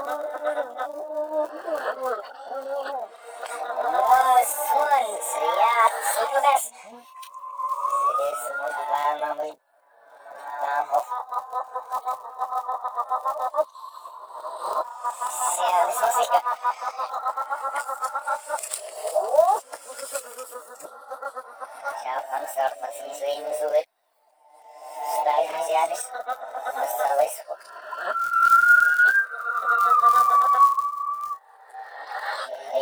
Vamos örtbasını suyumuzu ve sırayı ziyaret. Nasıl alışık.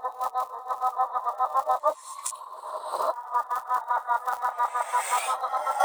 Thank you.